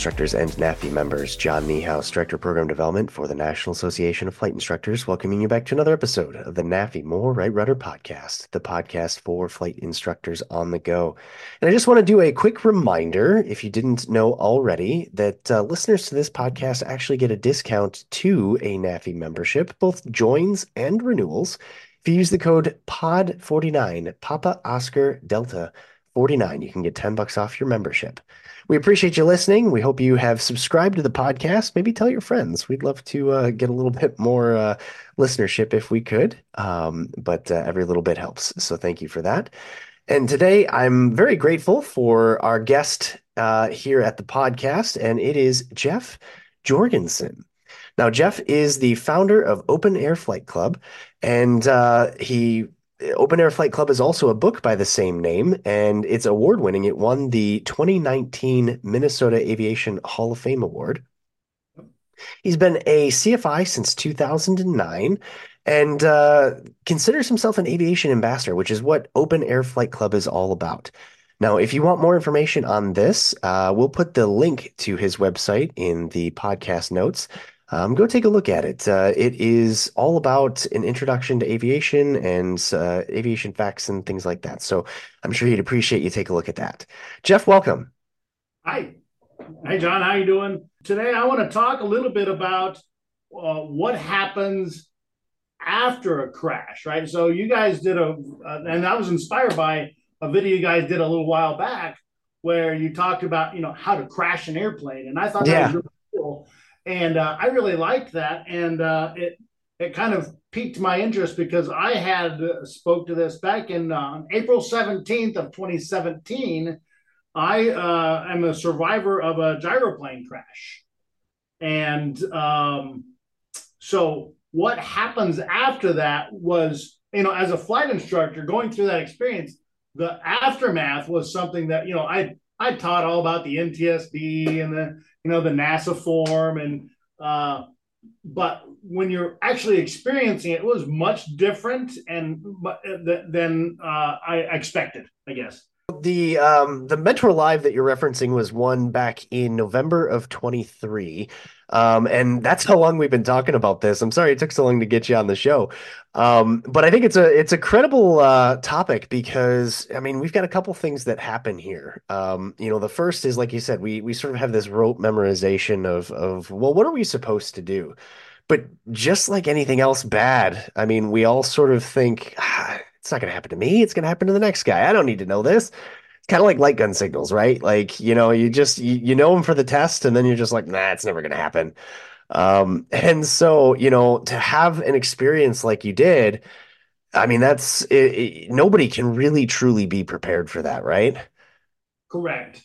Instructors and NAFI members. John Niehaus, Director of Program Development for the National Association of Flight Instructors, welcoming you back to another episode of the NAFI More Right Rudder podcast, the podcast for flight instructors on the go. And I just want to do a quick reminder, if you didn't know already, that uh, listeners to this podcast actually get a discount to a NAFI membership, both joins and renewals. If you use the code POD49, Papa Oscar Delta 49, you can get 10 bucks off your membership. We appreciate you listening. We hope you have subscribed to the podcast. Maybe tell your friends. We'd love to uh, get a little bit more uh, listenership if we could, um, but uh, every little bit helps. So thank you for that. And today I'm very grateful for our guest uh, here at the podcast, and it is Jeff Jorgenson. Now, Jeff is the founder of Open Air Flight Club, and uh, he Open Air Flight Club is also a book by the same name, and it's award winning. It won the 2019 Minnesota Aviation Hall of Fame Award. He's been a CFI since 2009 and uh, considers himself an aviation ambassador, which is what Open Air Flight Club is all about. Now, if you want more information on this, uh, we'll put the link to his website in the podcast notes um, go take a look at it. Uh, it is all about an introduction to aviation and uh, aviation facts and things like that. So I'm sure he'd appreciate you take a look at that. Jeff, welcome. Hi. Hey, John. How you doing? Today, I want to talk a little bit about uh, what happens after a crash, right? So you guys did a, uh, and I was inspired by a video you guys did a little while back where you talked about, you know, how to crash an airplane. And I thought that yeah. was really cool and uh, I really liked that, and uh, it it kind of piqued my interest because I had uh, spoke to this back in uh, April seventeenth of twenty seventeen. I uh, am a survivor of a gyroplane crash, and um, so what happens after that was you know as a flight instructor going through that experience the aftermath was something that you know i i taught all about the ntsb and the you know the NASA form and uh, but when you're actually experiencing it, it was much different and than uh, I expected, I guess. The um the Mentor Live that you're referencing was one back in November of 23. Um, and that's how long we've been talking about this. I'm sorry it took so long to get you on the show. Um, but I think it's a it's a credible uh, topic because I mean we've got a couple things that happen here. Um, you know, the first is like you said, we we sort of have this rote memorization of of well, what are we supposed to do? But just like anything else bad, I mean, we all sort of think ah, it's not going to happen to me. It's going to happen to the next guy. I don't need to know this kind of like light gun signals, right? Like, you know, you just you, you know them for the test and then you're just like, nah, it's never going to happen. Um, and so, you know, to have an experience like you did, I mean, that's it, it, nobody can really truly be prepared for that, right? Correct.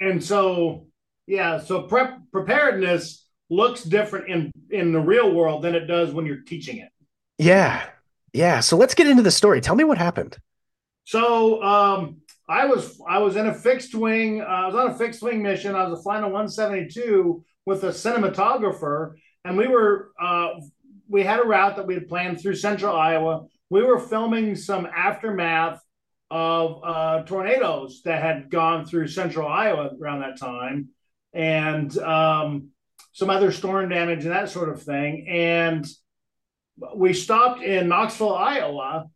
And so, yeah, so prep preparedness looks different in in the real world than it does when you're teaching it. Yeah. Yeah. So let's get into the story. Tell me what happened. So, um, I was I was in a fixed wing. Uh, I was on a fixed wing mission. I was flying a 172 with a cinematographer, and we were uh, we had a route that we had planned through Central Iowa. We were filming some aftermath of uh, tornadoes that had gone through Central Iowa around that time, and um, some other storm damage and that sort of thing. And we stopped in Knoxville, Iowa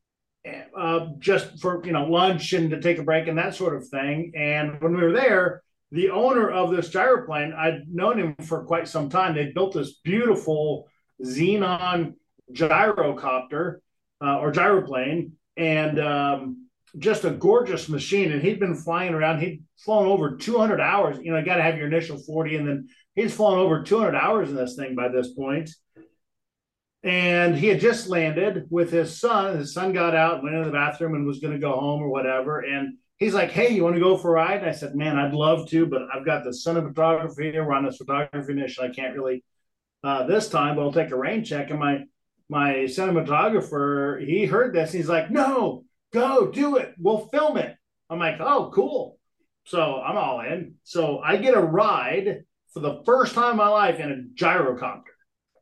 uh, just for you know lunch and to take a break and that sort of thing. And when we were there, the owner of this gyroplane, I'd known him for quite some time. They built this beautiful xenon gyrocopter uh, or gyroplane, and um, just a gorgeous machine. And he'd been flying around. He'd flown over 200 hours. You know, you got to have your initial 40, and then he's flown over 200 hours in this thing by this point and he had just landed with his son. His son got out, went into the bathroom, and was going to go home or whatever. And he's like, "Hey, you want to go for a ride?" And I said, "Man, I'd love to, but I've got the of. We're on this photography mission. I can't really uh, this time, but I'll take a rain check." And my my cinematographer, he heard this. He's like, "No, go do it. We'll film it." I'm like, "Oh, cool." So I'm all in. So I get a ride for the first time in my life in a gyrocopter.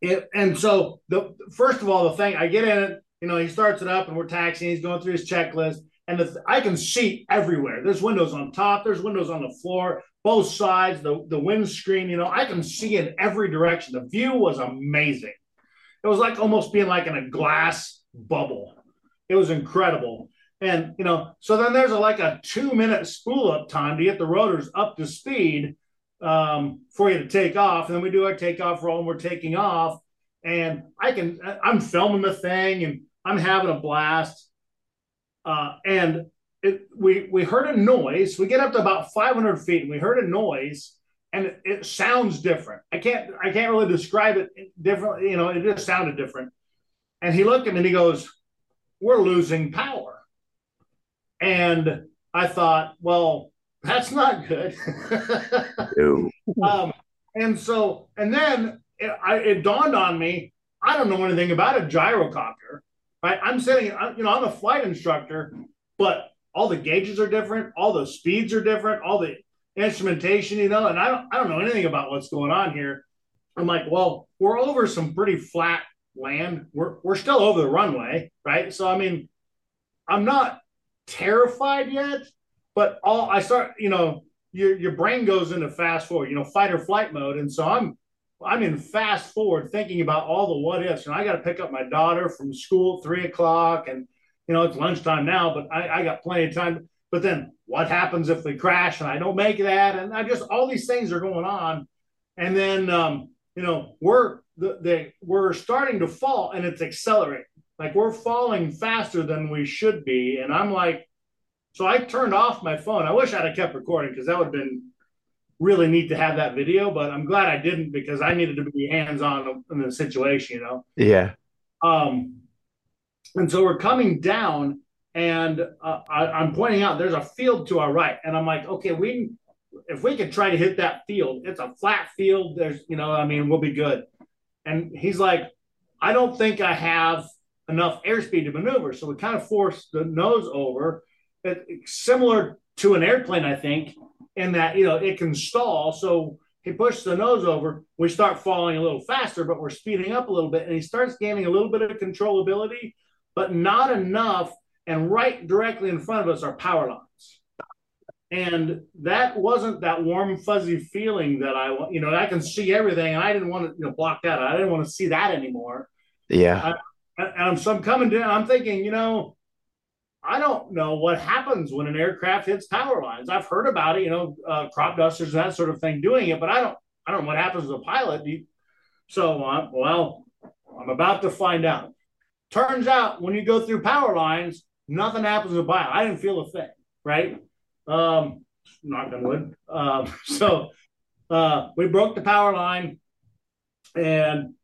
It, and so the first of all, the thing I get in it, you know, he starts it up and we're taxiing. He's going through his checklist, and the, I can see everywhere. There's windows on top. There's windows on the floor. both sides, the, the windscreen, you know, I can see in every direction. The view was amazing. It was like almost being like in a glass bubble. It was incredible. And, you know, so then there's a, like a two minute spool up time to get the rotors up to speed um, for you to take off. And then we do our takeoff roll and we're taking off. And I can, I'm filming the thing and I'm having a blast. Uh, and it, we we heard a noise. We get up to about 500 feet, and we heard a noise, and it, it, sounds different. I can't I can't really describe it differently. You know, it just sounded different. And he looked at me and he goes, "We're losing power." And I thought, well, that's not good. um, and so, and then it, I, it dawned on me, I don't know anything about a gyrocopter. Right? I'm sitting, you know, I'm a flight instructor, but all the gauges are different, all the speeds are different, all the instrumentation, you know, and I don't I don't know anything about what's going on here. I'm like, well, we're over some pretty flat land. We're we're still over the runway, right? So I mean, I'm not terrified yet, but all I start, you know, your your brain goes into fast forward, you know, fight or flight mode, and so I'm I'm in fast forward thinking about all the what ifs, and I got to pick up my daughter from school at three o'clock, and you know, it's lunchtime now, but I, I got plenty of time. But then what happens if we crash and I don't make that? And I just all these things are going on. And then um, you know, we're the, the we're starting to fall and it's accelerating. Like we're falling faster than we should be. And I'm like, so I turned off my phone. I wish I'd have kept recording because that would have been really neat to have that video, but I'm glad I didn't because I needed to be hands on in the situation, you know? Yeah. Um, and so we're coming down, and uh, I, am pointing out there's a field to our right, and I'm like, okay, we if we could try to hit that field, it's a flat field. There's, you know, I mean, we'll be good. And he's like, I don't think I have enough airspeed to maneuver. So we kind of force the nose over, similar to an airplane, I think, in that you know it can stall. So he pushes the nose over. We start falling a little faster, but we're speeding up a little bit, and he starts gaining a little bit of controllability but not enough. And right directly in front of us are power lines. And that wasn't that warm, fuzzy feeling that I, want, you know, I can see everything. And I didn't want to you know, block that. I didn't want to see that anymore. Yeah. I, and I'm, so I'm coming down. I'm thinking, you know, I don't know what happens when an aircraft hits power lines. I've heard about it, you know, uh, crop dusters and that sort of thing doing it, but I don't, I don't know what happens to a pilot. So, uh, well, I'm about to find out. Turns out when you go through power lines, nothing happens to bio. I didn't feel a thing, right? Um, knock on wood. Um, so uh, we broke the power line and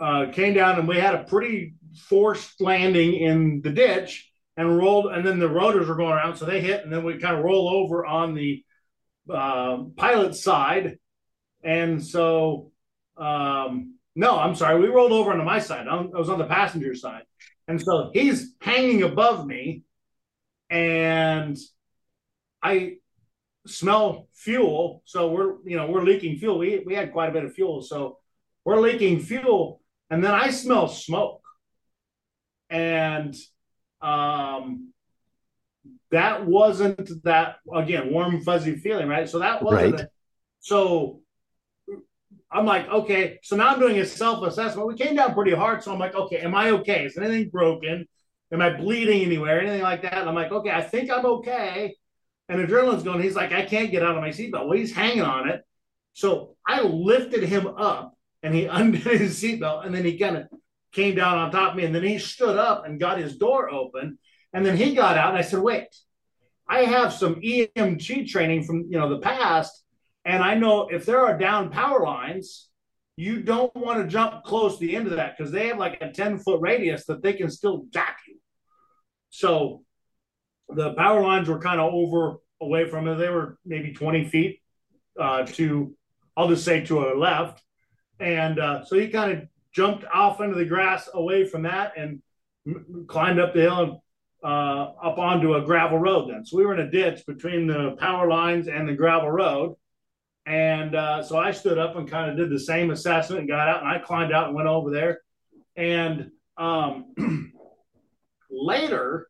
uh, came down, and we had a pretty forced landing in the ditch and rolled. And then the rotors were going around, so they hit, and then we kind of roll over on the uh, pilot side. And so um, no, I'm sorry. We rolled over onto my side. I was on the passenger side. And so he's hanging above me, and I smell fuel. So we're, you know, we're leaking fuel. We, we had quite a bit of fuel. So we're leaking fuel. And then I smell smoke. And um, that wasn't that, again, warm, fuzzy feeling, right? So that wasn't. Right. So I'm like, okay, so now I'm doing a self assessment. We came down pretty hard. So I'm like, okay, am I okay? Is anything broken? Am I bleeding anywhere? Anything like that? And I'm like, okay, I think I'm okay. And adrenaline's going, he's like, I can't get out of my seatbelt. Well, he's hanging on it. So I lifted him up and he undid his seatbelt and then he kind of came down on top of me and then he stood up and got his door open. And then he got out and I said, wait, I have some EMT training from, you know, the past and I know if there are down power lines, you don't want to jump close to the end of that because they have like a 10 foot radius that they can still jack you. So the power lines were kind of over away from it. They were maybe 20 feet uh, to, I'll just say to our left. And uh, so he kind of jumped off into the grass away from that and m- climbed up the hill and uh, up onto a gravel road then. So we were in a ditch between the power lines and the gravel road. And uh, so I stood up and kind of did the same assessment and got out and I climbed out and went over there. And um, later,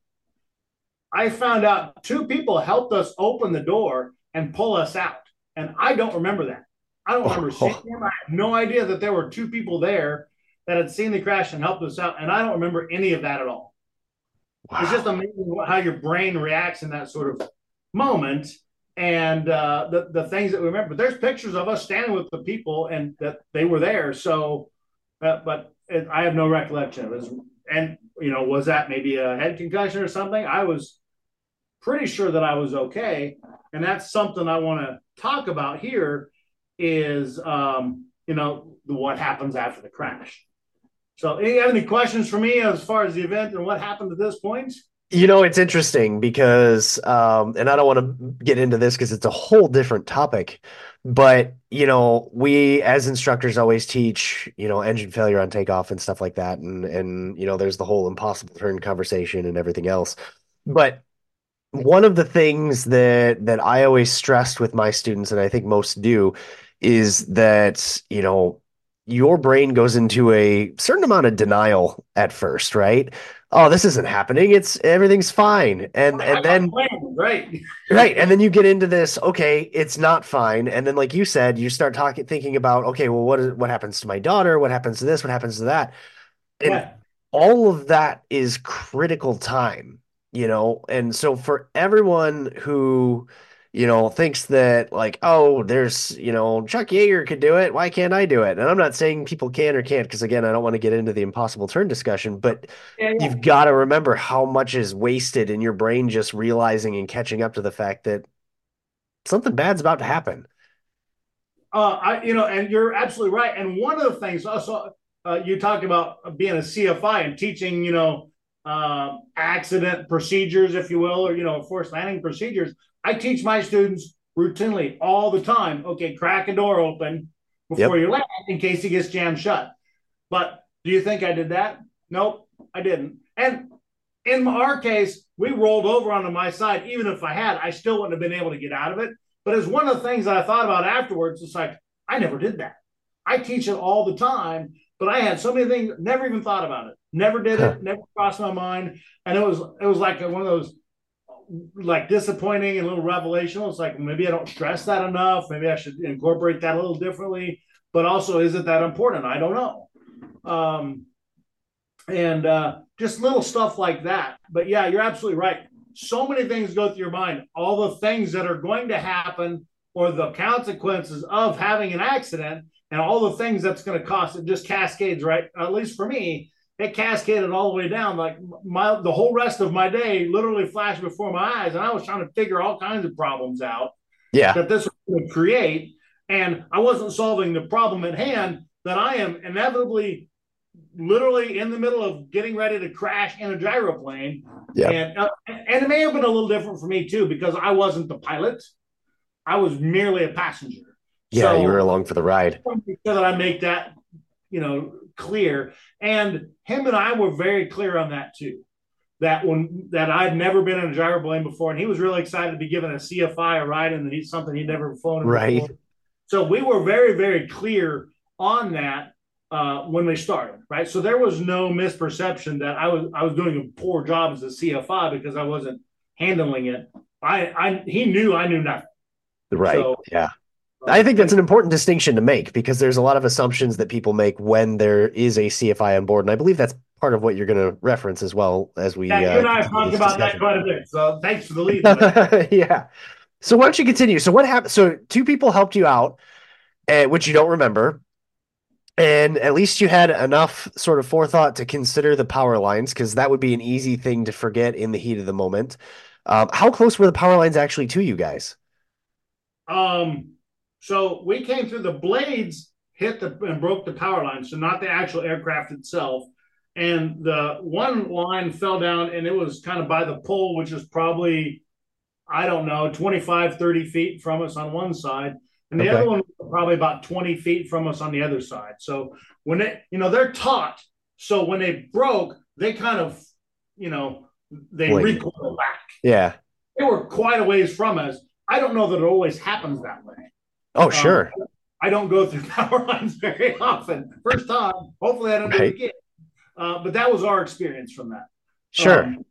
I found out two people helped us open the door and pull us out. And I don't remember that. I don't remember seeing him. I have no idea that there were two people there that had seen the crash and helped us out. And I don't remember any of that at all. Wow. It's just amazing how your brain reacts in that sort of moment and uh, the, the things that we remember. But there's pictures of us standing with the people and that they were there. So, uh, but it, I have no recollection of it. And, you know, was that maybe a head concussion or something? I was pretty sure that I was okay. And that's something I want to talk about here is, um, you know, what happens after the crash. So, any have any questions for me as far as the event and what happened to this point? You know, it's interesting because, um, and I don't want to get into this because it's a whole different topic, but you know, we as instructors always teach, you know, engine failure on takeoff and stuff like that, and and you know, there's the whole impossible turn conversation and everything else. But one of the things that that I always stressed with my students, and I think most do, is that you know your brain goes into a certain amount of denial at first, right? Oh, this isn't happening. It's everything's fine. And and then right. Right. And then you get into this, okay, it's not fine. And then like you said, you start talking thinking about, okay, well what is what happens to my daughter? What happens to this? What happens to that? And yeah. all of that is critical time, you know? And so for everyone who you know, thinks that like, oh, there's, you know, Chuck Yeager could do it. Why can't I do it? And I'm not saying people can or can't, because again, I don't want to get into the impossible turn discussion, but yeah, yeah. you've got to remember how much is wasted in your brain just realizing and catching up to the fact that something bad's about to happen. Uh, I, you know, and you're absolutely right. And one of the things also, uh, you talk about being a CFI and teaching, you know, uh, accident procedures, if you will, or you know, forced landing procedures. I teach my students routinely all the time. Okay, crack a door open before yep. you land in case it gets jammed shut. But do you think I did that? Nope, I didn't. And in our case, we rolled over onto my side. Even if I had, I still wouldn't have been able to get out of it. But it's one of the things that I thought about afterwards, it's like, I never did that. I teach it all the time, but I had so many things, never even thought about it. Never did it, never crossed my mind. And it was it was like one of those like disappointing and a little revelation. It's like maybe I don't stress that enough. Maybe I should incorporate that a little differently. But also, is it that important? I don't know. Um, and uh, just little stuff like that. But yeah, you're absolutely right. So many things go through your mind. All the things that are going to happen or the consequences of having an accident and all the things that's going to cost. It just cascades, right? At least for me, it cascaded all the way down. Like my the whole rest of my day literally flashed before my eyes, and I was trying to figure all kinds of problems out. Yeah, that this would create, and I wasn't solving the problem at hand. That I am inevitably, literally in the middle of getting ready to crash in a gyroplane. Yeah, and uh, and it may have been a little different for me too because I wasn't the pilot. I was merely a passenger. Yeah, so, you were along for the ride. So that I make that you know clear. And him and i were very clear on that too. That when that i'd never been in a gyroplane before and he was really excited to be given a cfi a ride and he's something he'd never flown right. before. so we were very very clear on that uh, when they started right? So there was no misperception that i was i was doing a poor job as a cfi because i wasn't handling it. I i he knew i knew nothing. Right. So, yeah I think that's an important distinction to make because there's a lot of assumptions that people make when there is a CFI on board, and I believe that's part of what you're going to reference as well as we. Yeah, you uh, and I talked about that quite a bit. So thanks for the lead. yeah. So why don't you continue? So what happened? So two people helped you out, uh, which you don't remember, and at least you had enough sort of forethought to consider the power lines because that would be an easy thing to forget in the heat of the moment. Um, how close were the power lines actually to you guys? Um, so we came through the blades hit the and broke the power line, so not the actual aircraft itself. And the one line fell down and it was kind of by the pole, which is probably, I don't know, 25, 30 feet from us on one side. And the okay. other one was probably about 20 feet from us on the other side. So when they, you know, they're taught. So when they broke, they kind of, you know, they Wait. recoil back. Yeah. They were quite a ways from us. I don't know that it always happens that way. Oh, um, sure. I don't go through power lines very often. First time. Hopefully, I don't right. do it again. Uh, but that was our experience from that. Sure. Um,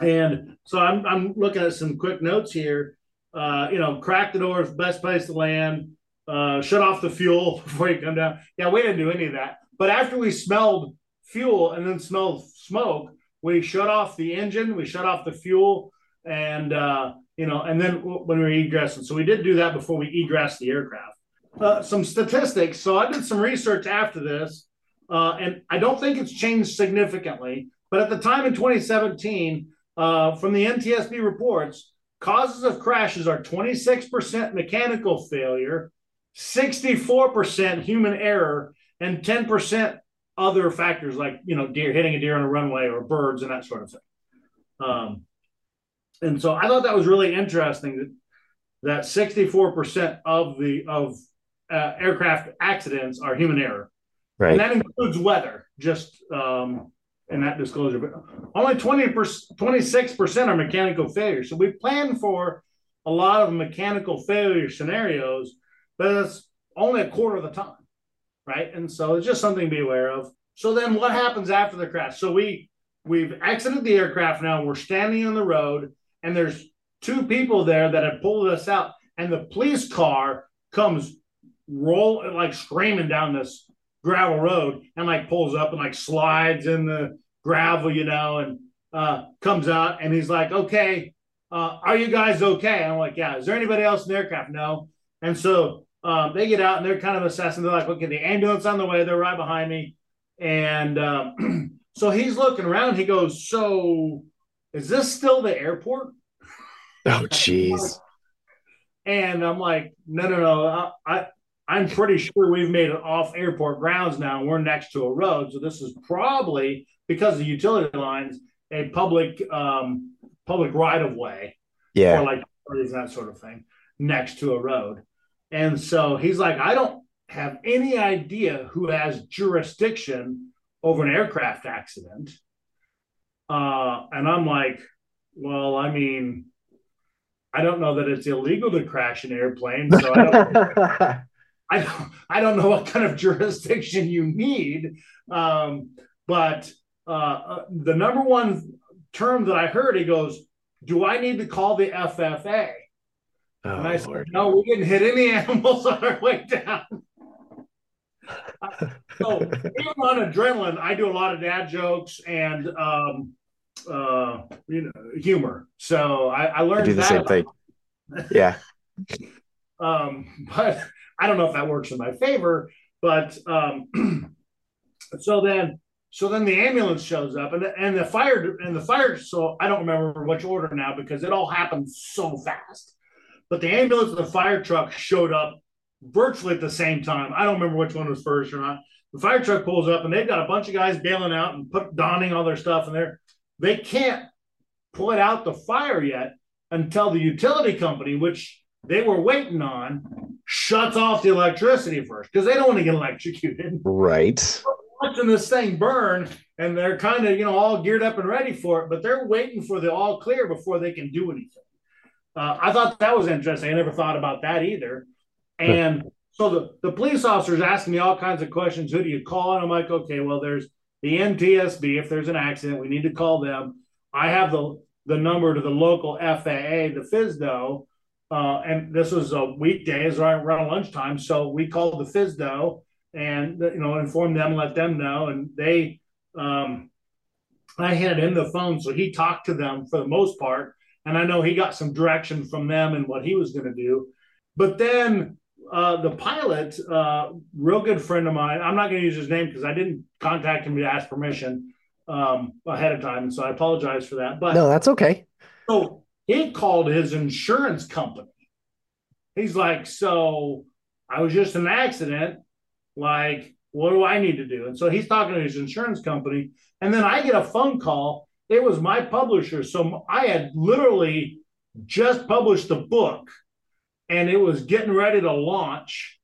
and so I'm, I'm looking at some quick notes here. uh, you know, crack the doors, best place to land, uh, shut off the fuel before you come down. Yeah, we didn't do any of that. But after we smelled fuel and then smelled smoke, we shut off the engine, we shut off the fuel, and uh, you know, and then when we were egressing. So we did do that before we egressed the aircraft. Uh, some statistics. So I did some research after this, uh, and I don't think it's changed significantly. But at the time in 2017, uh, from the NTSB reports, causes of crashes are 26% mechanical failure, 64% human error, and 10% other factors like you know deer hitting a deer on a runway or birds and that sort of thing. Um, and so I thought that was really interesting that that 64% of the of uh, aircraft accidents are human error, right? And that includes weather. Just um, in that disclosure, but only 20 26% are mechanical failure. So we plan for a lot of mechanical failure scenarios, but it's only a quarter of the time, right? And so it's just something to be aware of. So then what happens after the crash? So we we've exited the aircraft now, we're standing on the road, and there's two people there that have pulled us out, and the police car comes roll like screaming down this gravel road and like pulls up and like slides in the gravel, you know, and uh, comes out and he's like, okay, uh, are you guys okay? I'm like, yeah. Is there anybody else in the aircraft? No. And so um, they get out and they're kind of assessing. They're like, okay, the ambulance on the way. They're right behind me. And um, so he's looking around. He goes, so is this still the airport? Oh, jeez. and I'm like, no, no, no. I, I I'm pretty sure we've made it off airport grounds now. And we're next to a road, so this is probably because the utility lines a public um, public right of way, yeah, or like that sort of thing next to a road. And so he's like, I don't have any idea who has jurisdiction over an aircraft accident. Uh, and I'm like, well, I mean, I don't know that it's illegal to crash an airplane, so I don't. I don't, I don't know what kind of jurisdiction you need, um, but uh, uh, the number one term that I heard, he goes, "Do I need to call the FFA?" Oh, and I Lord. said, "No, we didn't hit any animals on our way down." So even on adrenaline, I do a lot of dad jokes and um, uh, you know humor. So I, I learned I do the same thing. Yeah. um, but I don't know if that works in my favor, but um, so then so then the ambulance shows up and the, and the fire and the fire so I don't remember which order now because it all happened so fast. But the ambulance and the fire truck showed up virtually at the same time. I don't remember which one was first or not. The fire truck pulls up and they've got a bunch of guys bailing out and put donning all their stuff in there. They can't put out the fire yet until the utility company, which they were waiting on, shuts off the electricity first because they don't want to get electrocuted. Right. watching this thing burn and they're kind of, you know, all geared up and ready for it, but they're waiting for the all clear before they can do anything. Uh, I thought that was interesting. I never thought about that either. And so the, the police officers asking me all kinds of questions. Who do you call? And I'm like, okay, well, there's the NTSB. If there's an accident, we need to call them. I have the the number to the local FAA, the FSDO, uh, and this was a weekday, it's right around lunchtime. So we called the FSDO and you know informed them, let them know, and they. Um, I had in the phone, so he talked to them for the most part, and I know he got some direction from them and what he was going to do. But then uh, the pilot, uh, real good friend of mine, I'm not going to use his name because I didn't contact him to ask permission um, ahead of time, so I apologize for that. But no, that's okay. So he called his insurance company. He's like, So I was just an accident. Like, what do I need to do? And so he's talking to his insurance company. And then I get a phone call. It was my publisher. So I had literally just published a book and it was getting ready to launch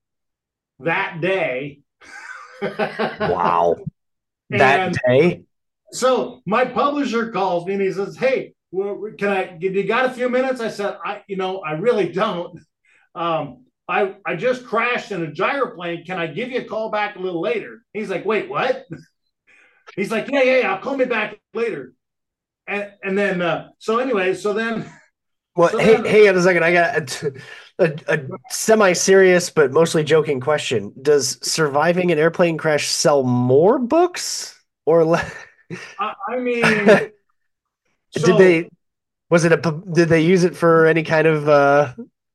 that day. wow. That day? So my publisher calls me and he says, Hey, can I? You got a few minutes? I said, I, you know, I really don't. Um, I, I just crashed in a gyroplane. Can I give you a call back a little later? He's like, wait, what? He's like, yeah, yeah, yeah. I'll call me back later. And and then uh, so anyway, so then Well, so hey, then, hang on a second. I got a, a, a semi-serious but mostly joking question. Does surviving an airplane crash sell more books or less? I, I mean, so, did they? Was it a? Did they use it for any kind of uh,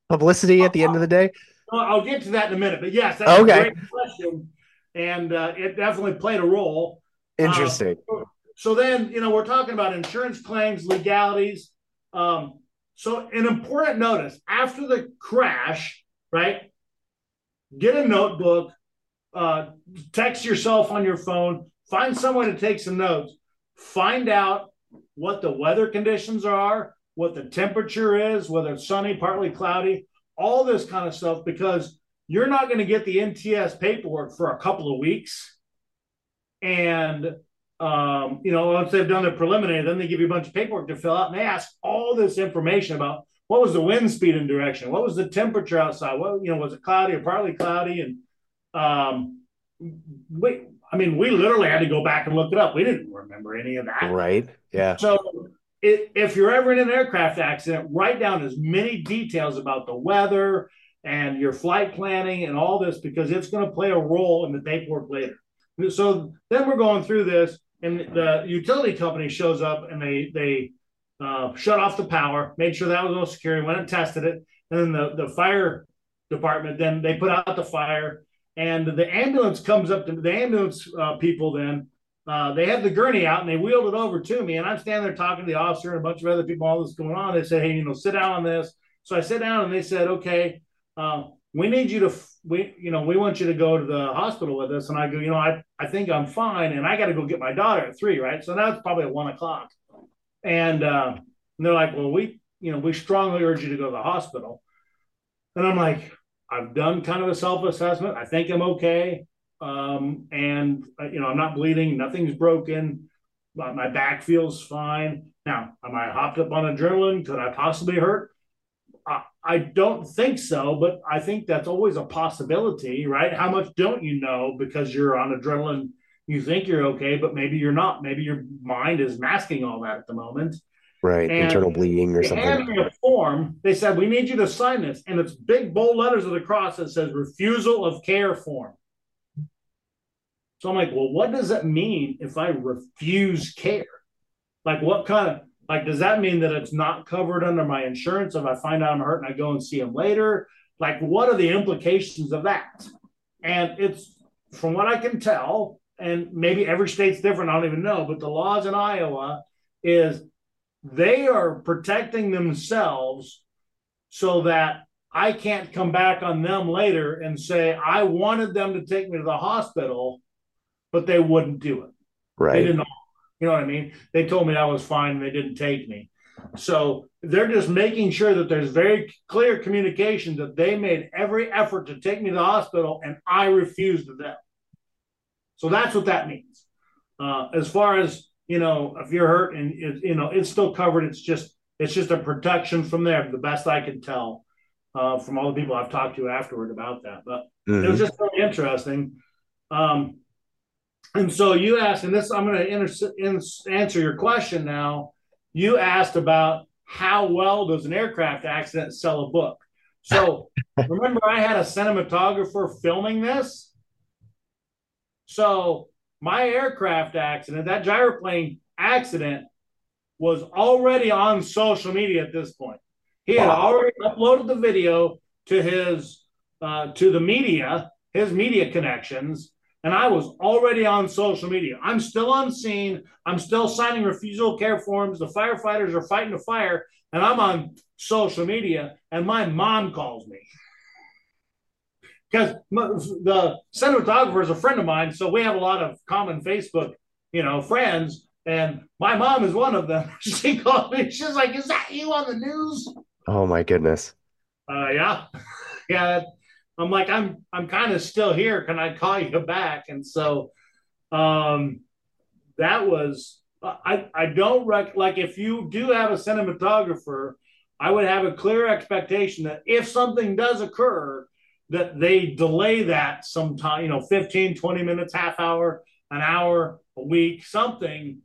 publicity at the end of the day? I'll get to that in a minute. But yes, that's okay. a great question, and uh, it definitely played a role. Interesting. Uh, so then, you know, we're talking about insurance claims, legalities. Um, so, an important notice after the crash, right? Get a notebook, uh, text yourself on your phone, find someone to take some notes, find out what the weather conditions are, what the temperature is, whether it's sunny, partly cloudy, all this kind of stuff, because you're not going to get the NTS paperwork for a couple of weeks. And um, you know, once they've done their preliminary, then they give you a bunch of paperwork to fill out, and they ask all this information about what was the wind speed and direction, what was the temperature outside, what you know, was it cloudy or partly cloudy, and um, we, I mean, we literally had to go back and look it up. We didn't remember any of that. Right. Yeah. So it, if you're ever in an aircraft accident, write down as many details about the weather and your flight planning and all this because it's going to play a role in the paperwork later. So then we're going through this and the utility company shows up and they they uh, shut off the power, made sure that was all secure, went and tested it, and then the the fire department then they put out the fire, and the ambulance comes up to the ambulance uh, people then. Uh, they had the gurney out and they wheeled it over to me, and I'm standing there talking to the officer and a bunch of other people. All this going on. They said, "Hey, you know, sit down on this." So I sit down and they said, "Okay, uh, we need you to we you know we want you to go to the hospital with us. And i go you know i, I think i'm fine and i got to go get my daughter at three right? So now it's probably at one o'clock. And, uh, and they're like well we you know we strongly urge you to go to the hospital. And i'm like i've done kind of a self-assessment. I think i'm okay. Um, and uh, you know i'm not bleeding. Nothing's broken. My back feels fine. Now am i hopped up on adrenaline? Could i possibly hurt I don't think so, but I think that's always a possibility, right? How much don't you know because you're on adrenaline? You think you're okay, but maybe you're not. Maybe your mind is masking all that at the moment. Right, and internal bleeding or something. Handed me a form. They said we need you to sign this, and it's big bold letters of the cross that says refusal of care form. So I'm like, well, what does that mean if I refuse care? Like, what kind of like, does that mean that it's not covered under my insurance if I find out I'm hurt and I go and see him later? Like, what are the implications of that? And it's from what I can tell, and maybe every state's different, I don't even know, but the laws in Iowa is they are protecting themselves so that I can't come back on them later and say, I wanted them to take me to the hospital, but they wouldn't do it. Right. They didn't you know what I mean? They told me I was fine and they didn't take me. So they're just making sure that there's very clear communication that they made every effort to take me to the hospital and I refused them. So that's what that means. Uh, as far as you know, if you're hurt and it, you know it's still covered, it's just it's just a protection from there. The best I can tell uh, from all the people I've talked to afterward about that, but mm-hmm. it was mm-hmm. just really interesting. Um, and so you asked, and this I'm going to inter- in, answer your question now. You asked about how well does an aircraft accident sell a book? So remember, I had a cinematographer filming this. So my aircraft accident, that gyroplane accident, was already on social media at this point. He had already uploaded the video to his uh, to the media, his media connections, and I was already on social media. I'm still on scene. I'm still signing refusal care forms. The firefighters are fighting the fire, and I'm on social media. And my mom calls me because the cinematographer is a friend of mine, so we have a lot of common Facebook, you know, friends. And my mom is one of them. she called me. She's like, "Is that you on the news?" Oh my goodness. Uh, yeah, yeah. I'm like, I'm I'm kind of still here. Can I call you back? And so um that was I I don't rec- like if you do have a cinematographer, I would have a clear expectation that if something does occur, that they delay that sometime, you know, 15, 20 minutes, half hour, an hour, a week, something,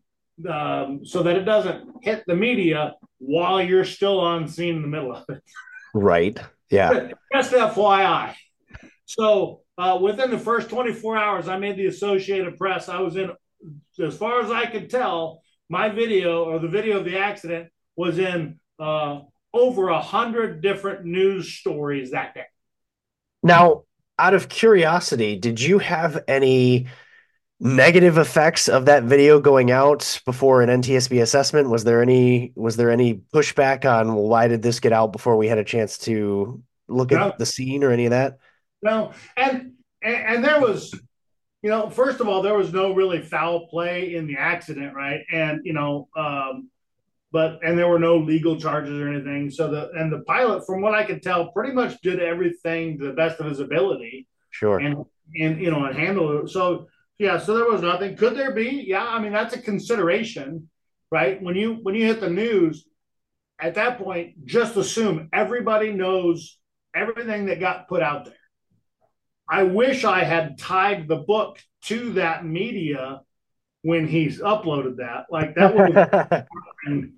um, so that it doesn't hit the media while you're still on scene in the middle of it. Right. Yeah. Just FYI. So uh, within the first 24 hours, I made the Associated Press. I was in, as far as I could tell, my video or the video of the accident was in uh, over a hundred different news stories that day. Now, out of curiosity, did you have any negative effects of that video going out before an NTSB assessment? Was there any was there any pushback on well, why did this get out before we had a chance to look no. at the scene or any of that? No, and and there was, you know, first of all, there was no really foul play in the accident, right? And you know, um, but and there were no legal charges or anything. So the and the pilot, from what I could tell, pretty much did everything to the best of his ability. Sure. And and you know, and handled it. So yeah, so there was nothing. Could there be? Yeah, I mean that's a consideration, right? When you when you hit the news, at that point, just assume everybody knows everything that got put out there. I wish I had tied the book to that media when he's uploaded that. Like that would have been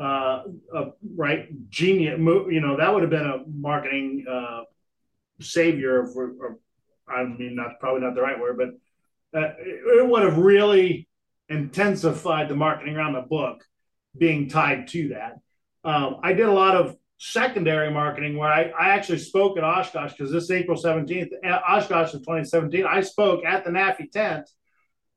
uh, a right genius. You know, that would have been a marketing uh, savior. For, or, I mean, not probably not the right word, but uh, it would have really intensified the marketing around the book being tied to that. Um, I did a lot of secondary marketing where I, I actually spoke at Oshkosh because this April 17th, Oshkosh of 2017, I spoke at the NAFI tent.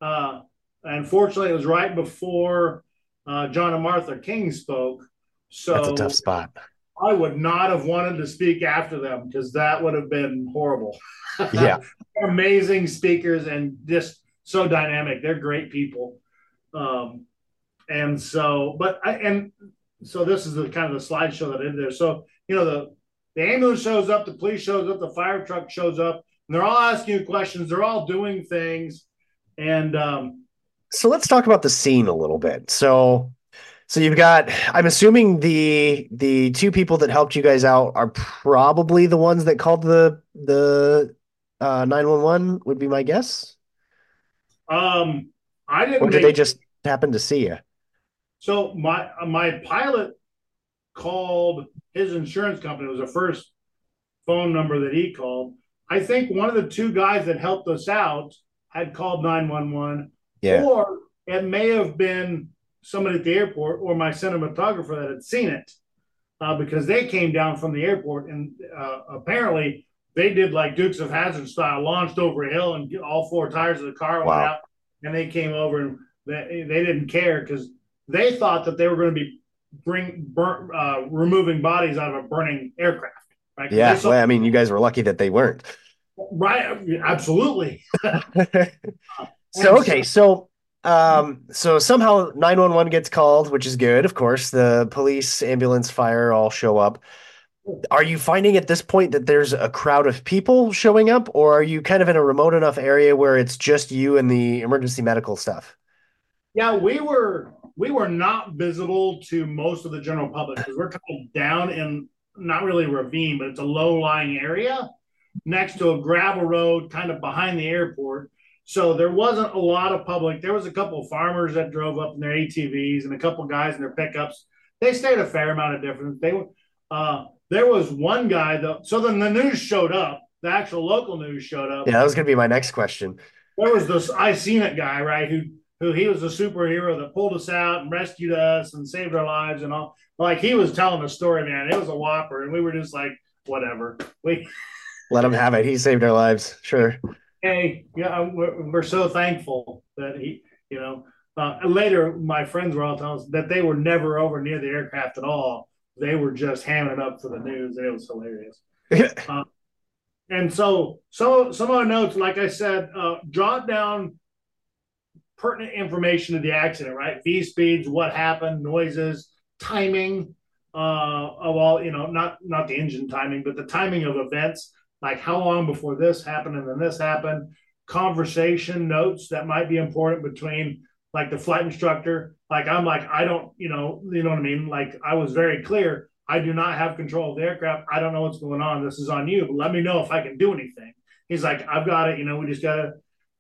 Uh, unfortunately, it was right before uh, John and Martha King spoke. So that's a tough spot. I would not have wanted to speak after them because that would have been horrible. Yeah. amazing speakers and just so dynamic. They're great people. Um, and so, but I, and so this is the kind of the slideshow that I did there. So, you know, the, the ambulance shows up, the police shows up, the fire truck shows up, and they're all asking you questions. They're all doing things. And, um, so let's talk about the scene a little bit. So so you've got, I'm assuming the the two people that helped you guys out are probably the ones that called the the uh 911 would be my guess. Um I didn't Or did they just happen to see you? So my my pilot called his insurance company. It was the first phone number that he called. I think one of the two guys that helped us out had called 911. Yeah. Or it may have been somebody at the airport or my cinematographer that had seen it uh, because they came down from the airport and uh, apparently they did like Dukes of Hazzard style, launched over a hill and all four tires of the car went out, and they came over and they, they didn't care because they thought that they were going to be bring burn, uh, removing bodies out of a burning aircraft. Right? Yeah, saw, well, I mean, you guys were lucky that they weren't. Right, absolutely. so okay, so um, so somehow 911 gets called, which is good. Of course, the police, ambulance, fire all show up. Are you finding at this point that there's a crowd of people showing up, or are you kind of in a remote enough area where it's just you and the emergency medical stuff? Yeah, we were we were not visible to most of the general public because we're kind of down in not really a ravine, but it's a low lying area next to a gravel road, kind of behind the airport. So there wasn't a lot of public. There was a couple of farmers that drove up in their ATVs and a couple of guys in their pickups. They stayed a fair amount of difference. They uh, there was one guy though. So then the news showed up. The actual local news showed up. Yeah, that was gonna be my next question. There was this I seen it guy right who who he was a superhero that pulled us out and rescued us and saved our lives and all. Like he was telling a story, man. It was a whopper, and we were just like, whatever. We let him have it. He saved our lives. Sure hey, yeah, we're, we're so thankful that he, you know, uh, later my friends were all telling us that they were never over near the aircraft at all. They were just hamming it up for the news. It was hilarious. uh, and so some some of our notes, like I said, uh, jot down pertinent information of the accident, right? V speeds, what happened, noises, timing uh, of all, you know, not not the engine timing, but the timing of events like how long before this happened and then this happened, conversation notes that might be important between like the flight instructor. Like I'm like, I don't, you know, you know what I mean? Like I was very clear. I do not have control of the aircraft. I don't know what's going on. This is on you, but let me know if I can do anything. He's like, I've got it. You know, we just gotta,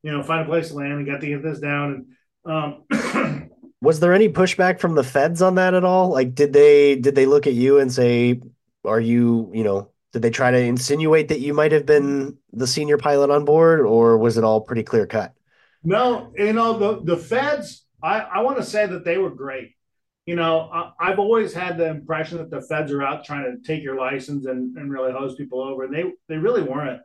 you know, find a place to land and got to get this down. And um, was there any pushback from the feds on that at all? Like, did they did they look at you and say, "Are you, you know, did they try to insinuate that you might have been the senior pilot on board, or was it all pretty clear cut? No, you know the the feds. I I want to say that they were great. You know, I, have always had the impression that the feds are out trying to take your license and, and really hose people over, and they they really weren't.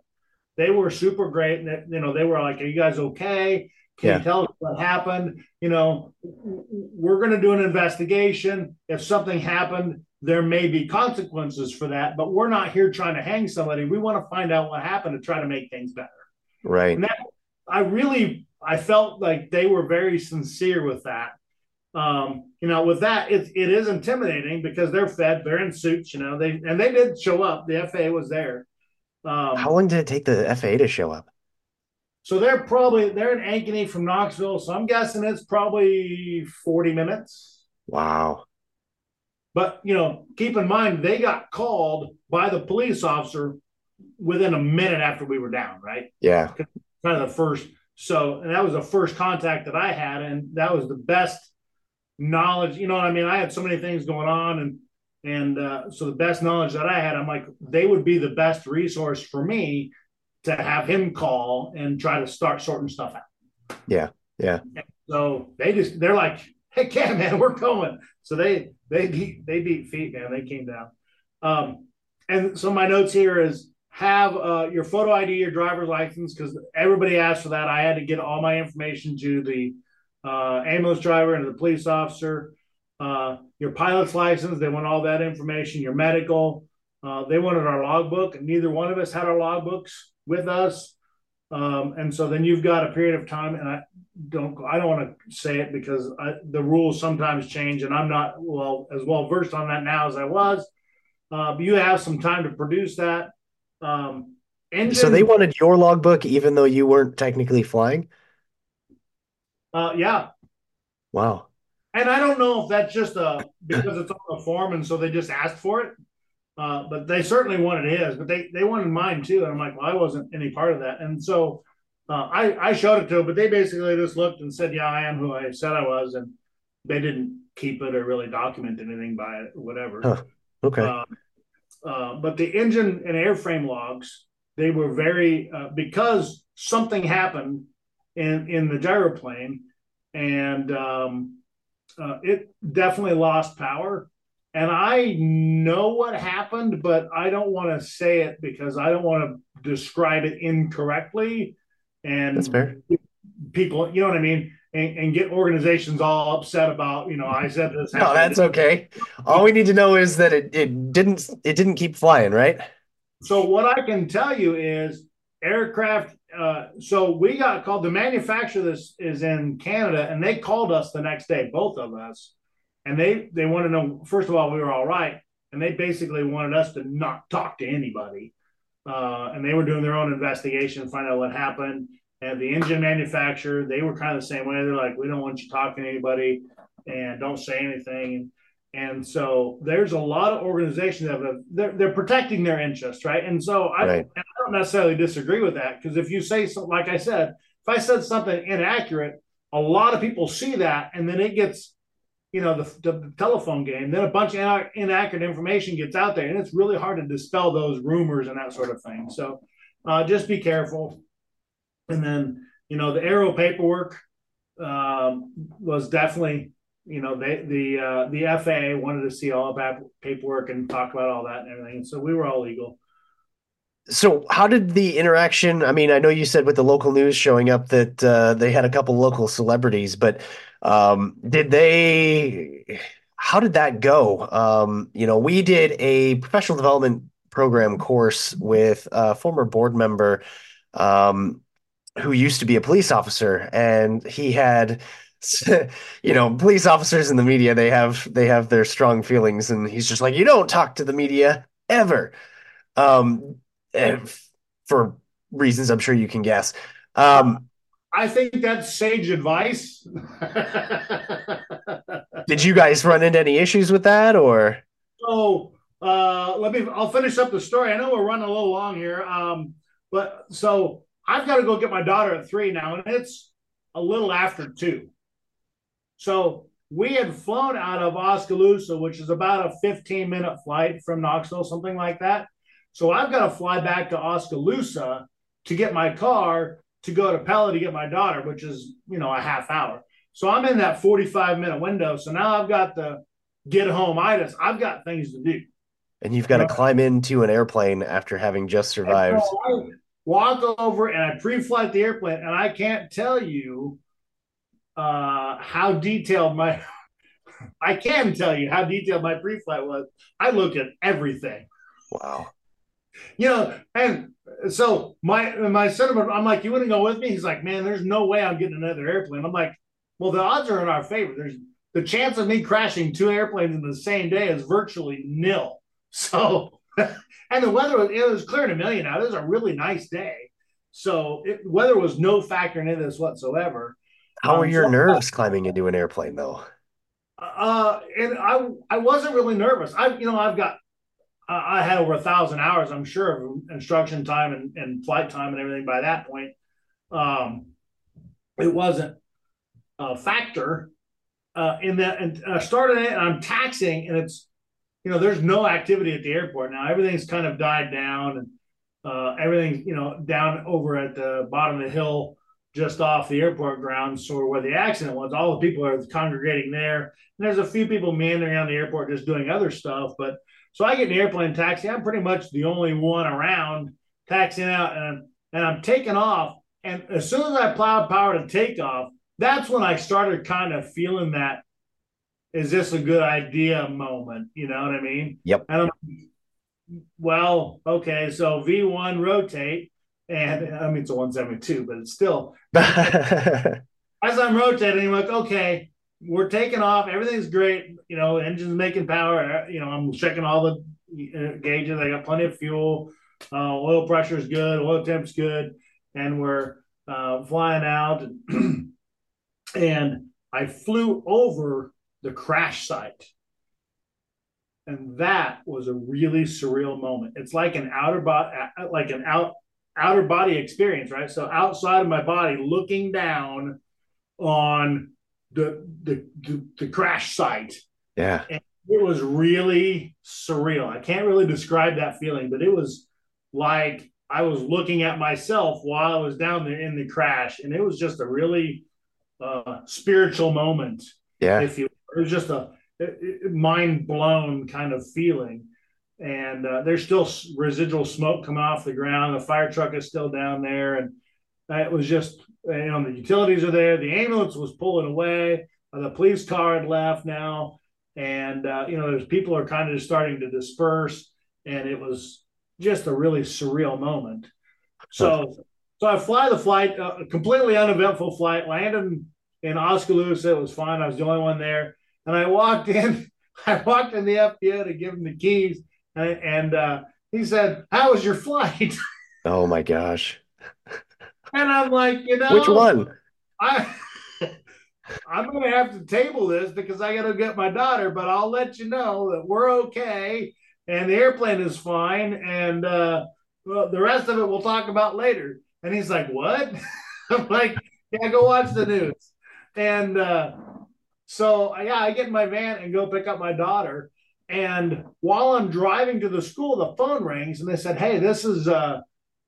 They were super great, and they, you know they were like, "Are you guys okay? Can yeah. you tell us what happened? You know, we're going to do an investigation. If something happened, there may be consequences for that, but we're not here trying to hang somebody. We want to find out what happened to try to make things better. Right. And that, I really, I felt like they were very sincere with that. Um, you know, with that, it, it is intimidating because they're fed, they're in suits, you know, they, and they did show up. The FAA was there. Um, How long did it take the FAA to show up? So they're probably they're in Ankeny from Knoxville. So I'm guessing it's probably 40 minutes. Wow. But you know, keep in mind they got called by the police officer within a minute after we were down, right? Yeah. Kind of the first. So and that was the first contact that I had, and that was the best knowledge. You know what I mean? I had so many things going on, and and uh, so the best knowledge that I had, I'm like, they would be the best resource for me to have him call and try to start sorting stuff out. Yeah, yeah. And so they just they're like, "Hey, yeah, man, we're going." So they they beat they beat feet, man. They came down. Um, and so my notes here is have uh, your photo ID, your driver's license, because everybody asked for that. I had to get all my information to the uh, ambulance driver and the police officer. Uh, your pilot's license, they want all that information. Your medical, uh, they wanted our logbook, neither one of us had our logbooks with us. Um, and so then you've got a period of time, and I don't I don't want to say it because I, the rules sometimes change, and I'm not well as well versed on that now as I was. Uh, but you have some time to produce that. Um, engine, so they wanted your logbook, even though you weren't technically flying. Uh, yeah. Wow. And I don't know if that's just a because it's on the form, and so they just asked for it. Uh, but they certainly wanted his, but they they wanted mine too. And I'm like, well, I wasn't any part of that. And so uh, I I showed it to them, but they basically just looked and said, yeah, I am who I said I was, and they didn't keep it or really document anything by it, or whatever. Huh. Okay. Uh, uh, but the engine and airframe logs, they were very uh, because something happened in in the gyroplane, and um, uh, it definitely lost power and I know what happened, but I don't want to say it because I don't want to describe it incorrectly. And that's fair. People, you know what I mean, and, and, get organizations all upset about, you know, I said this. no, that's okay. All we need to know is that it, it didn't it didn't keep flying, right? So what I can tell you is aircraft. Uh, so we got called. The manufacturer this is in Canada, and they called us the next day, both of us and they they want to know first of all we were all right, and they basically wanted us to not talk to anybody, uh, and they were doing their own investigation, to find out what happened. And the engine manufacturer, they were kind of the same way. They're like, we don't want you talking to anybody, and don't say anything. And so there's a lot of organizations that have, they're, they're protecting their interests, right? And so I, right. I don't necessarily disagree with that because if you say so, like I said, if I said something inaccurate, a lot of people see that, and then it gets you know the, the, telephone game then a bunch of inaccurate information gets out there and it's really hard to dispel those rumors and that sort of thing. So uh, just be careful. And then you know the ARROW paperwork um, was definitely you know they, the uh, the FAA wanted to see all about paperwork and talk about all that and everything so we were all legal. So how did the interaction i mean i know you said with the local news showing up that uh, they had a couple local celebrities but um, did they how did that go um, you know we did a professional development program course with a former board member um, who used to be a police officer and he had you know police officers in the media they have they have their strong feelings and he's just like you don't talk to the media ever um for reasons I'm sure you can guess. Um, I think that's sage advice. did you guys run into any issues with that, or? So uh, let me. I'll finish up the story. I know we're running a little long here, um, but so I've got to go get my daughter at three now, and it's a little after two. So we had flown out of Oskaloosa, which is about a 15 minute flight from Knoxville, something like that. So I've got to fly back to Oskaloosa to get my car to go to Pella to get my daughter, which is, you know, a half hour. So I'm in that 45 minute window. So now I've got the get home itis. I've got things to do. And you've got to climb into an airplane after having just survived. So walk over and I pre-flight the airplane, and I can't tell you uh, how detailed my I can tell you how detailed my pre-flight was. I looked at everything. Wow. You know, and so my my son, I'm like, you wouldn't go with me? He's like, man, there's no way I'm getting another airplane. I'm like, well, the odds are in our favor. There's the chance of me crashing two airplanes in the same day is virtually nil. So, and the weather was it was clearing a million out. It was a really nice day. So it, weather was no factor in this whatsoever. How are um, your so, nerves climbing into an airplane though? Uh, and I I wasn't really nervous. I you know I've got I had over a thousand hours, I'm sure, of instruction time and, and flight time and everything by that point. Um, it wasn't a factor uh, in that. And I started it and I'm taxing, and it's, you know, there's no activity at the airport now. Everything's kind of died down and uh, everything's, you know, down over at the bottom of the hill just off the airport grounds or where the accident was. All the people are congregating there. And there's a few people meandering around the airport just doing other stuff. But so I get an airplane taxi. I'm pretty much the only one around taxiing out and, and I'm taking off. And as soon as I plowed power to take off, that's when I started kind of feeling that is this a good idea moment? You know what I mean? Yep. And I'm, well, okay, so V1 rotate and I mean, it's a 172, but it's still. as I'm rotating, I'm like, okay, we're taking off. Everything's great. You know, engine's making power. You know, I'm checking all the uh, gauges. I got plenty of fuel. Uh, oil pressure is good. Oil temp's good. And we're uh, flying out. and I flew over the crash site. And that was a really surreal moment. It's like an outer body, like an out outer body experience, right? So outside of my body, looking down on the the the, the crash site. Yeah. And it was really surreal. I can't really describe that feeling, but it was like I was looking at myself while I was down there in the crash, and it was just a really uh, spiritual moment. Yeah. If you, it was just a mind blown kind of feeling and uh, there's still residual smoke coming off the ground. The fire truck is still down there, and it was just you know the utilities are there. The ambulance was pulling away. The police car had left now, and uh, you know there's people are kind of starting to disperse, and it was just a really surreal moment. So, so I fly the flight, a uh, completely uneventful flight, landed in Oskaloosa. It was fine. I was the only one there, and I walked in. I walked in the FBO to give him the keys and uh, he said, "How was your flight?" Oh my gosh! And I'm like, you know, which one? I I'm gonna have to table this because I got to get my daughter, but I'll let you know that we're okay and the airplane is fine, and uh, well, the rest of it we'll talk about later. And he's like, "What?" I'm like, "Yeah, go watch the news." And uh, so yeah, I get in my van and go pick up my daughter and while I'm driving to the school, the phone rings and they said, "Hey, this is uh,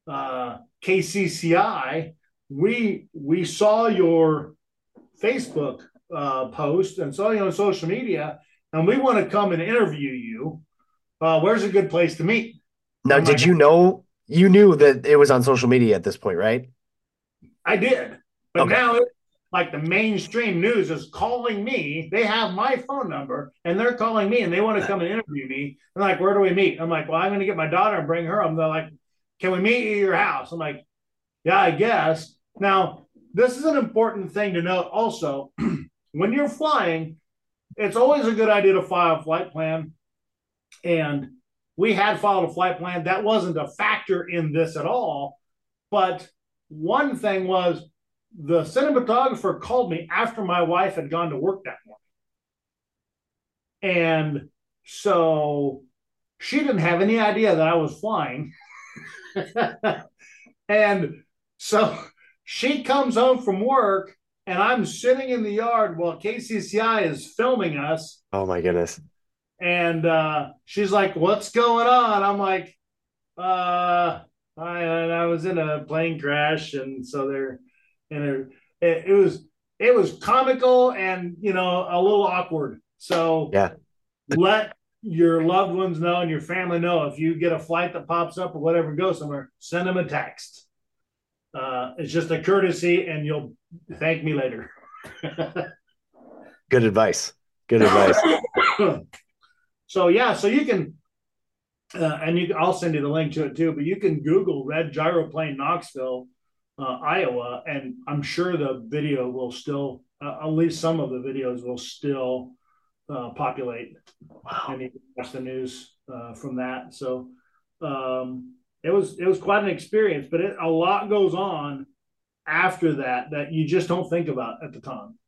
uh, KCCI. We we saw your Facebook uh, post and saw you on social media, and we want to come and interview you. Uh, where's a good place to meet?" Now, did you know you knew that it was on social media at this point, right? I did, but okay. now like the mainstream news is calling me. They have my phone number and they're calling me and they want to come and interview me. And like, where do we meet? I'm like, well, I'm going to get my daughter and bring her. They're like, can we meet at your house? I'm like, yeah, I guess. Now, this is an important thing to note also. when you're flying, it's always a good idea to file a flight plan. And we had filed a flight plan. That wasn't a factor in this at all. But one thing was the cinematographer called me after my wife had gone to work that morning. And so she didn't have any idea that I was flying. and so she comes home from work and I'm sitting in the yard while KCCI is filming us. Oh my goodness. And uh, she's like, What's going on? I'm like, uh, I, I was in a plane crash. And so they're, and it, it was, it was comical and, you know, a little awkward. So yeah, let your loved ones know and your family know if you get a flight that pops up or whatever, go somewhere, send them a text. Uh, it's just a courtesy, and you'll thank me later. Good advice. Good advice. so yeah, so you can, uh, and you, I'll send you the link to it too. But you can Google Red Gyroplane Knoxville, uh, Iowa, and I'm sure the video will still, uh, at least some of the videos will still uh, populate. Wow. And you can watch the news uh, from that. So um, it was it was quite an experience. But it, a lot goes on after that that you just don't think about at the time.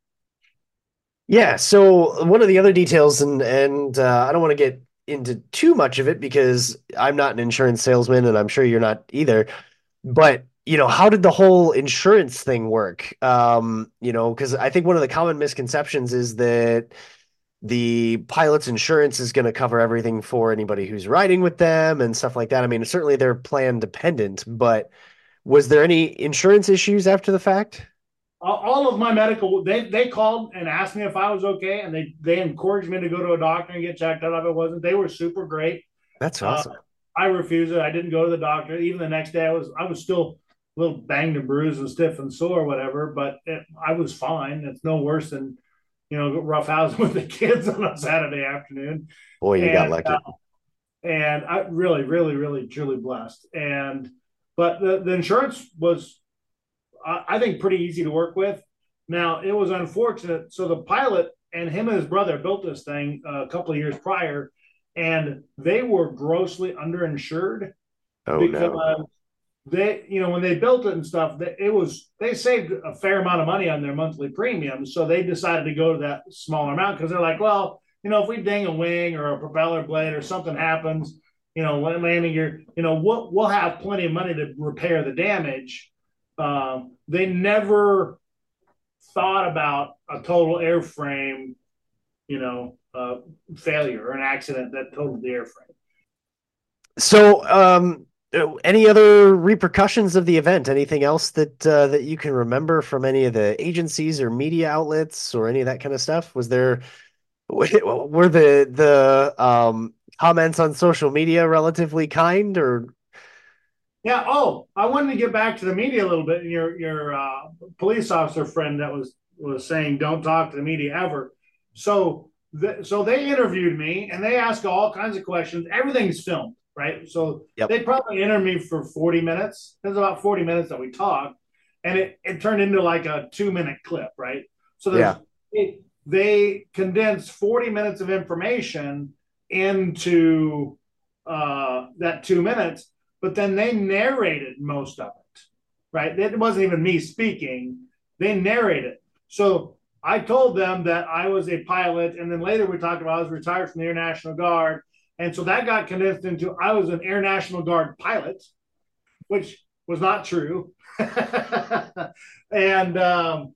Yeah. So one of the other details, and and uh, I don't want to get into too much of it because I'm not an insurance salesman, and I'm sure you're not either. But you know, how did the whole insurance thing work? Um, you know, because I think one of the common misconceptions is that the pilot's insurance is going to cover everything for anybody who's riding with them and stuff like that. I mean, certainly they're plan dependent, but was there any insurance issues after the fact? All of my medical, they they called and asked me if I was okay, and they they encouraged me to go to a doctor and get checked out if it wasn't. They were super great. That's awesome. Uh, I refused it. I didn't go to the doctor. Even the next day, I was I was still a little banged and bruised and stiff and sore, whatever. But it, I was fine. It's no worse than you know, rough housing with the kids on a Saturday afternoon. Boy, you and, got lucky. Uh, and I really, really, really, truly blessed. And but the, the insurance was, I, I think, pretty easy to work with. Now it was unfortunate. So the pilot and him and his brother built this thing a couple of years prior, and they were grossly underinsured oh, because no they you know when they built it and stuff it was they saved a fair amount of money on their monthly premiums so they decided to go to that smaller amount because they're like well you know if we ding a wing or a propeller blade or something happens you know landing gear you know we'll, we'll have plenty of money to repair the damage. Um, they never thought about a total airframe you know uh, failure or an accident that totaled the airframe. So um any other repercussions of the event? Anything else that uh, that you can remember from any of the agencies or media outlets or any of that kind of stuff? Was there were the the um, comments on social media relatively kind or? Yeah. Oh, I wanted to get back to the media a little bit. Your your uh, police officer friend that was was saying don't talk to the media ever. So so they interviewed me and they asked all kinds of questions. Everything's filmed right? So yep. they probably interviewed me for 40 minutes. It was about 40 minutes that we talked, and it, it turned into like a two minute clip, right? So yeah. It, they condensed 40 minutes of information into uh, that two minutes, but then they narrated most of it, right? It wasn't even me speaking, they narrated. So I told them that I was a pilot, and then later we talked about I was retired from the Air National Guard and so that got condensed into I was an Air National Guard pilot, which was not true. and um,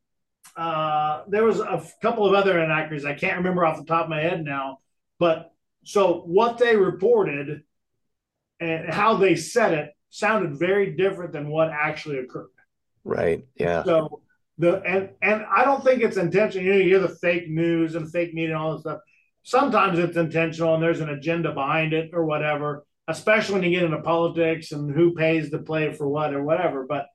uh, there was a couple of other inaccuracies. I can't remember off the top of my head now. But so what they reported and how they said it sounded very different than what actually occurred. Right. Yeah. So the and and I don't think it's intentional. You know, you hear the fake news and fake media and all this stuff sometimes it's intentional and there's an agenda behind it or whatever, especially when you get into politics and who pays to play for what or whatever. But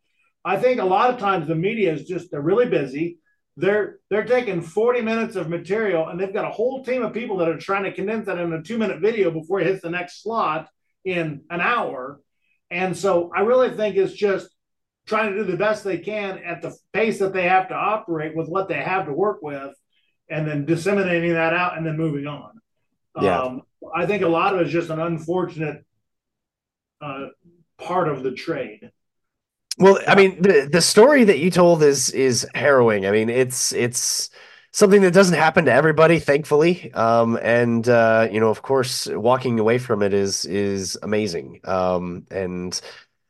I think a lot of times the media is just they're really busy. They're they're taking 40 minutes of material and they've got a whole team of people that are trying to condense that in a two minute video before it hits the next slot in an hour. And so I really think it's just trying to do the best they can at the pace that they have to operate with what they have to work with and then disseminating that out and then moving on. Yeah. Um, I think a lot of it is just an unfortunate uh, part of the trade. Well, I mean, the the story that you told is is harrowing. I mean, it's it's something that doesn't happen to everybody, thankfully. Um, and uh, you know, of course, walking away from it is is amazing. Um, and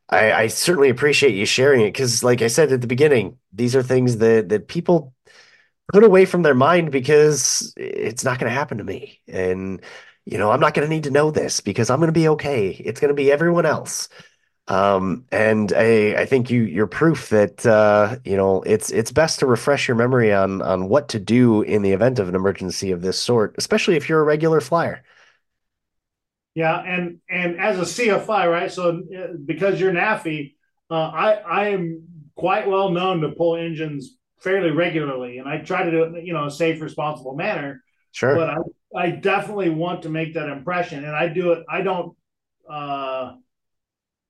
I, I certainly appreciate you sharing it because, like I said at the beginning, these are things that that people put away from their mind because it's not going to happen to me. And, you know, I'm not going to need to know this because I'm going to be okay. It's going to be everyone else. Um, and I, I think you, you're proof that, uh, you know, it's, it's best to refresh your memory on, on what to do in the event of an emergency of this sort, especially if you're a regular flyer. Yeah, and and as a CFI, right? So uh, because you're NAFI, uh, I I am quite well known to pull engines fairly regularly, and I try to do it, you know, a safe, responsible manner. Sure. But I I definitely want to make that impression, and I do it. I don't. Uh,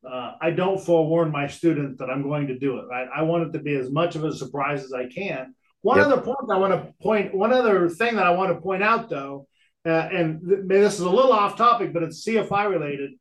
uh, I don't forewarn my students that I'm going to do it. Right? I want it to be as much of a surprise as I can. One yep. other point I want to point. One other thing that I want to point out, though, uh, and th- this is a little off topic, but it's CFI related.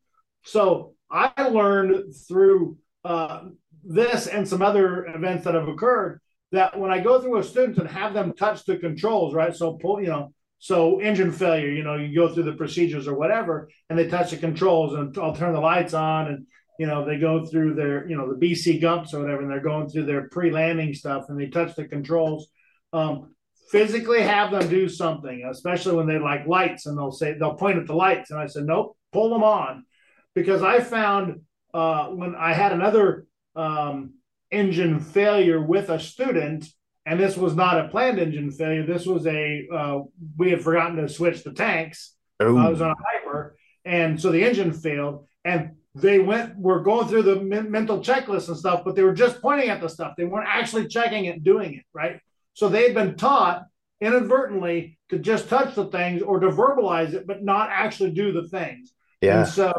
So I learned through uh, this and some other events that have occurred that when I go through with students and have them touch the controls, right? So pull, you know, so engine failure, you know, you go through the procedures or whatever, and they touch the controls, and I'll turn the lights on, and you know, they go through their, you know, the BC gumps or whatever, and they're going through their pre-landing stuff, and they touch the controls. Um, physically have them do something, especially when they like lights, and they'll say they'll point at the lights, and I said, nope, pull them on, because I found uh, when I had another um, engine failure with a student, and this was not a planned engine failure. This was a uh, we had forgotten to switch the tanks. Ooh. I was on a Piper, and so the engine failed, and they went were going through the men- mental checklist and stuff, but they were just pointing at the stuff. They weren't actually checking it, doing it right. So they had been taught inadvertently to just touch the things or to verbalize it, but not actually do the things. Yeah. And so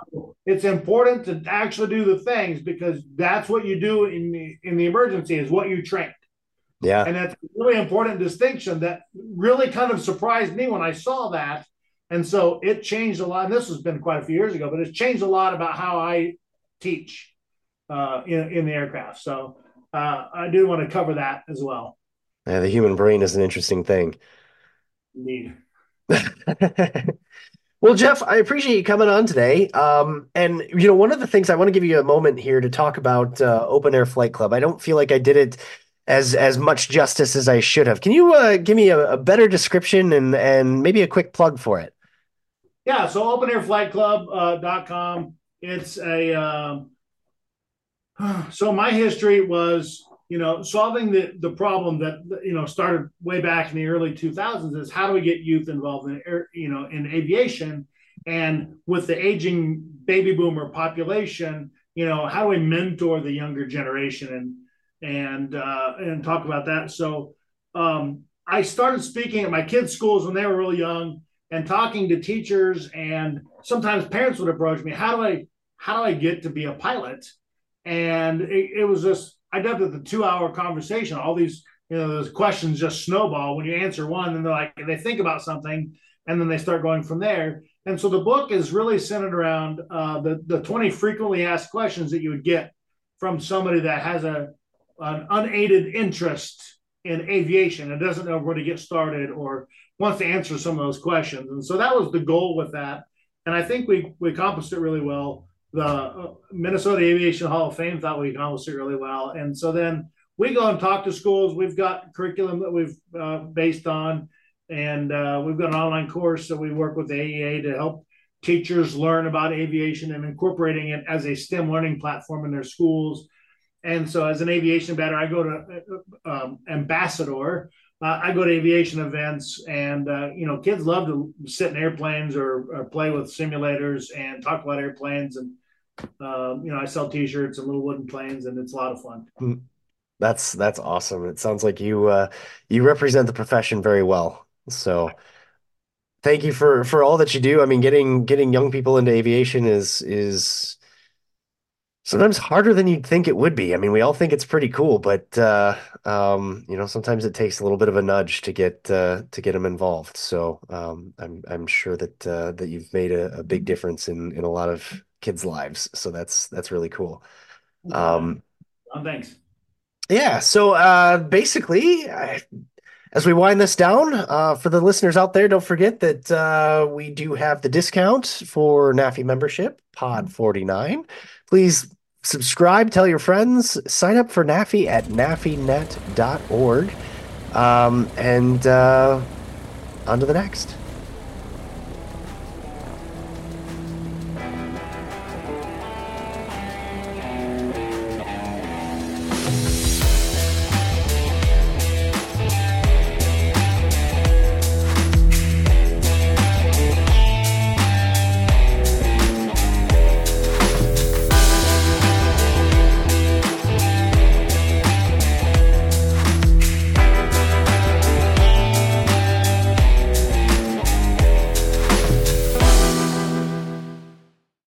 it's important to actually do the things because that's what you do in the in the emergency is what you trained. Yeah. And that's a really important distinction that really kind of surprised me when I saw that. And so it changed a lot. And this has been quite a few years ago, but it's changed a lot about how I teach uh, in, in the aircraft. So uh, I do want to cover that as well. Yeah, the human brain is an interesting thing. Indeed. well, Jeff, I appreciate you coming on today. Um, and you know, one of the things I want to give you a moment here to talk about uh, Open Air Flight Club. I don't feel like I did it as as much justice as I should have. Can you uh, give me a, a, better description and and maybe a quick plug for it? Yeah, so openairflightclub.com. Uh, it's a um, so my history was you know, solving the, the problem that, you know, started way back in the early 2000s is how do we get youth involved in, air, you know, in aviation? And with the aging baby boomer population, you know, how do we mentor the younger generation and, and, uh, and talk about that? So, um, I started speaking at my kids' schools when they were really young and talking to teachers and sometimes parents would approach me, how do I, how do I get to be a pilot? And it, it was just, I dubbed it the two hour conversation. All these, you know, those questions just snowball when you answer one, and they're like, they think about something, and then they start going from there. And so the book is really centered around uh, the the 20 frequently asked questions that you would get from somebody that has a an unaided interest in aviation and doesn't know where to get started or wants to answer some of those questions. And so that was the goal with that. And I think we we accomplished it really well the uh, Minnesota Aviation Hall of Fame thought we accomplished it really well. And so then we go and talk to schools. We've got curriculum that we've uh, based on, and uh, we've got an online course that we work with the AEA to help teachers learn about aviation and incorporating it as a STEM learning platform in their schools. And so, as an aviation better, I go to uh, um, ambassador. Uh, I go to aviation events, and uh, you know, kids love to sit in airplanes or, or, play with simulators and talk about airplanes. And um, you know, I sell T-shirts and little wooden planes, and it's a lot of fun. Hmm. That's that's awesome. It sounds like you uh, you represent the profession very well. So, thank you for for all that you do. I mean, getting getting young people into aviation is is sometimes harder than you'd think it would be. I mean, we all think it's pretty cool, but uh, um, you know, sometimes it takes a little bit of a nudge to get uh, to get them involved. So um, I'm I'm sure that uh, that you've made a, a, big difference in in a lot of kids' lives. So that's that's really cool. Um, oh, thanks. Yeah. So uh, basically, I, as we wind this down, uh, for the listeners out there, don't forget that uh, we do have the discount for NAFI membership, Pod 49. Please subscribe, tell your friends, sign up for NAFI at nafinet.org. Um, and uh, on to the next.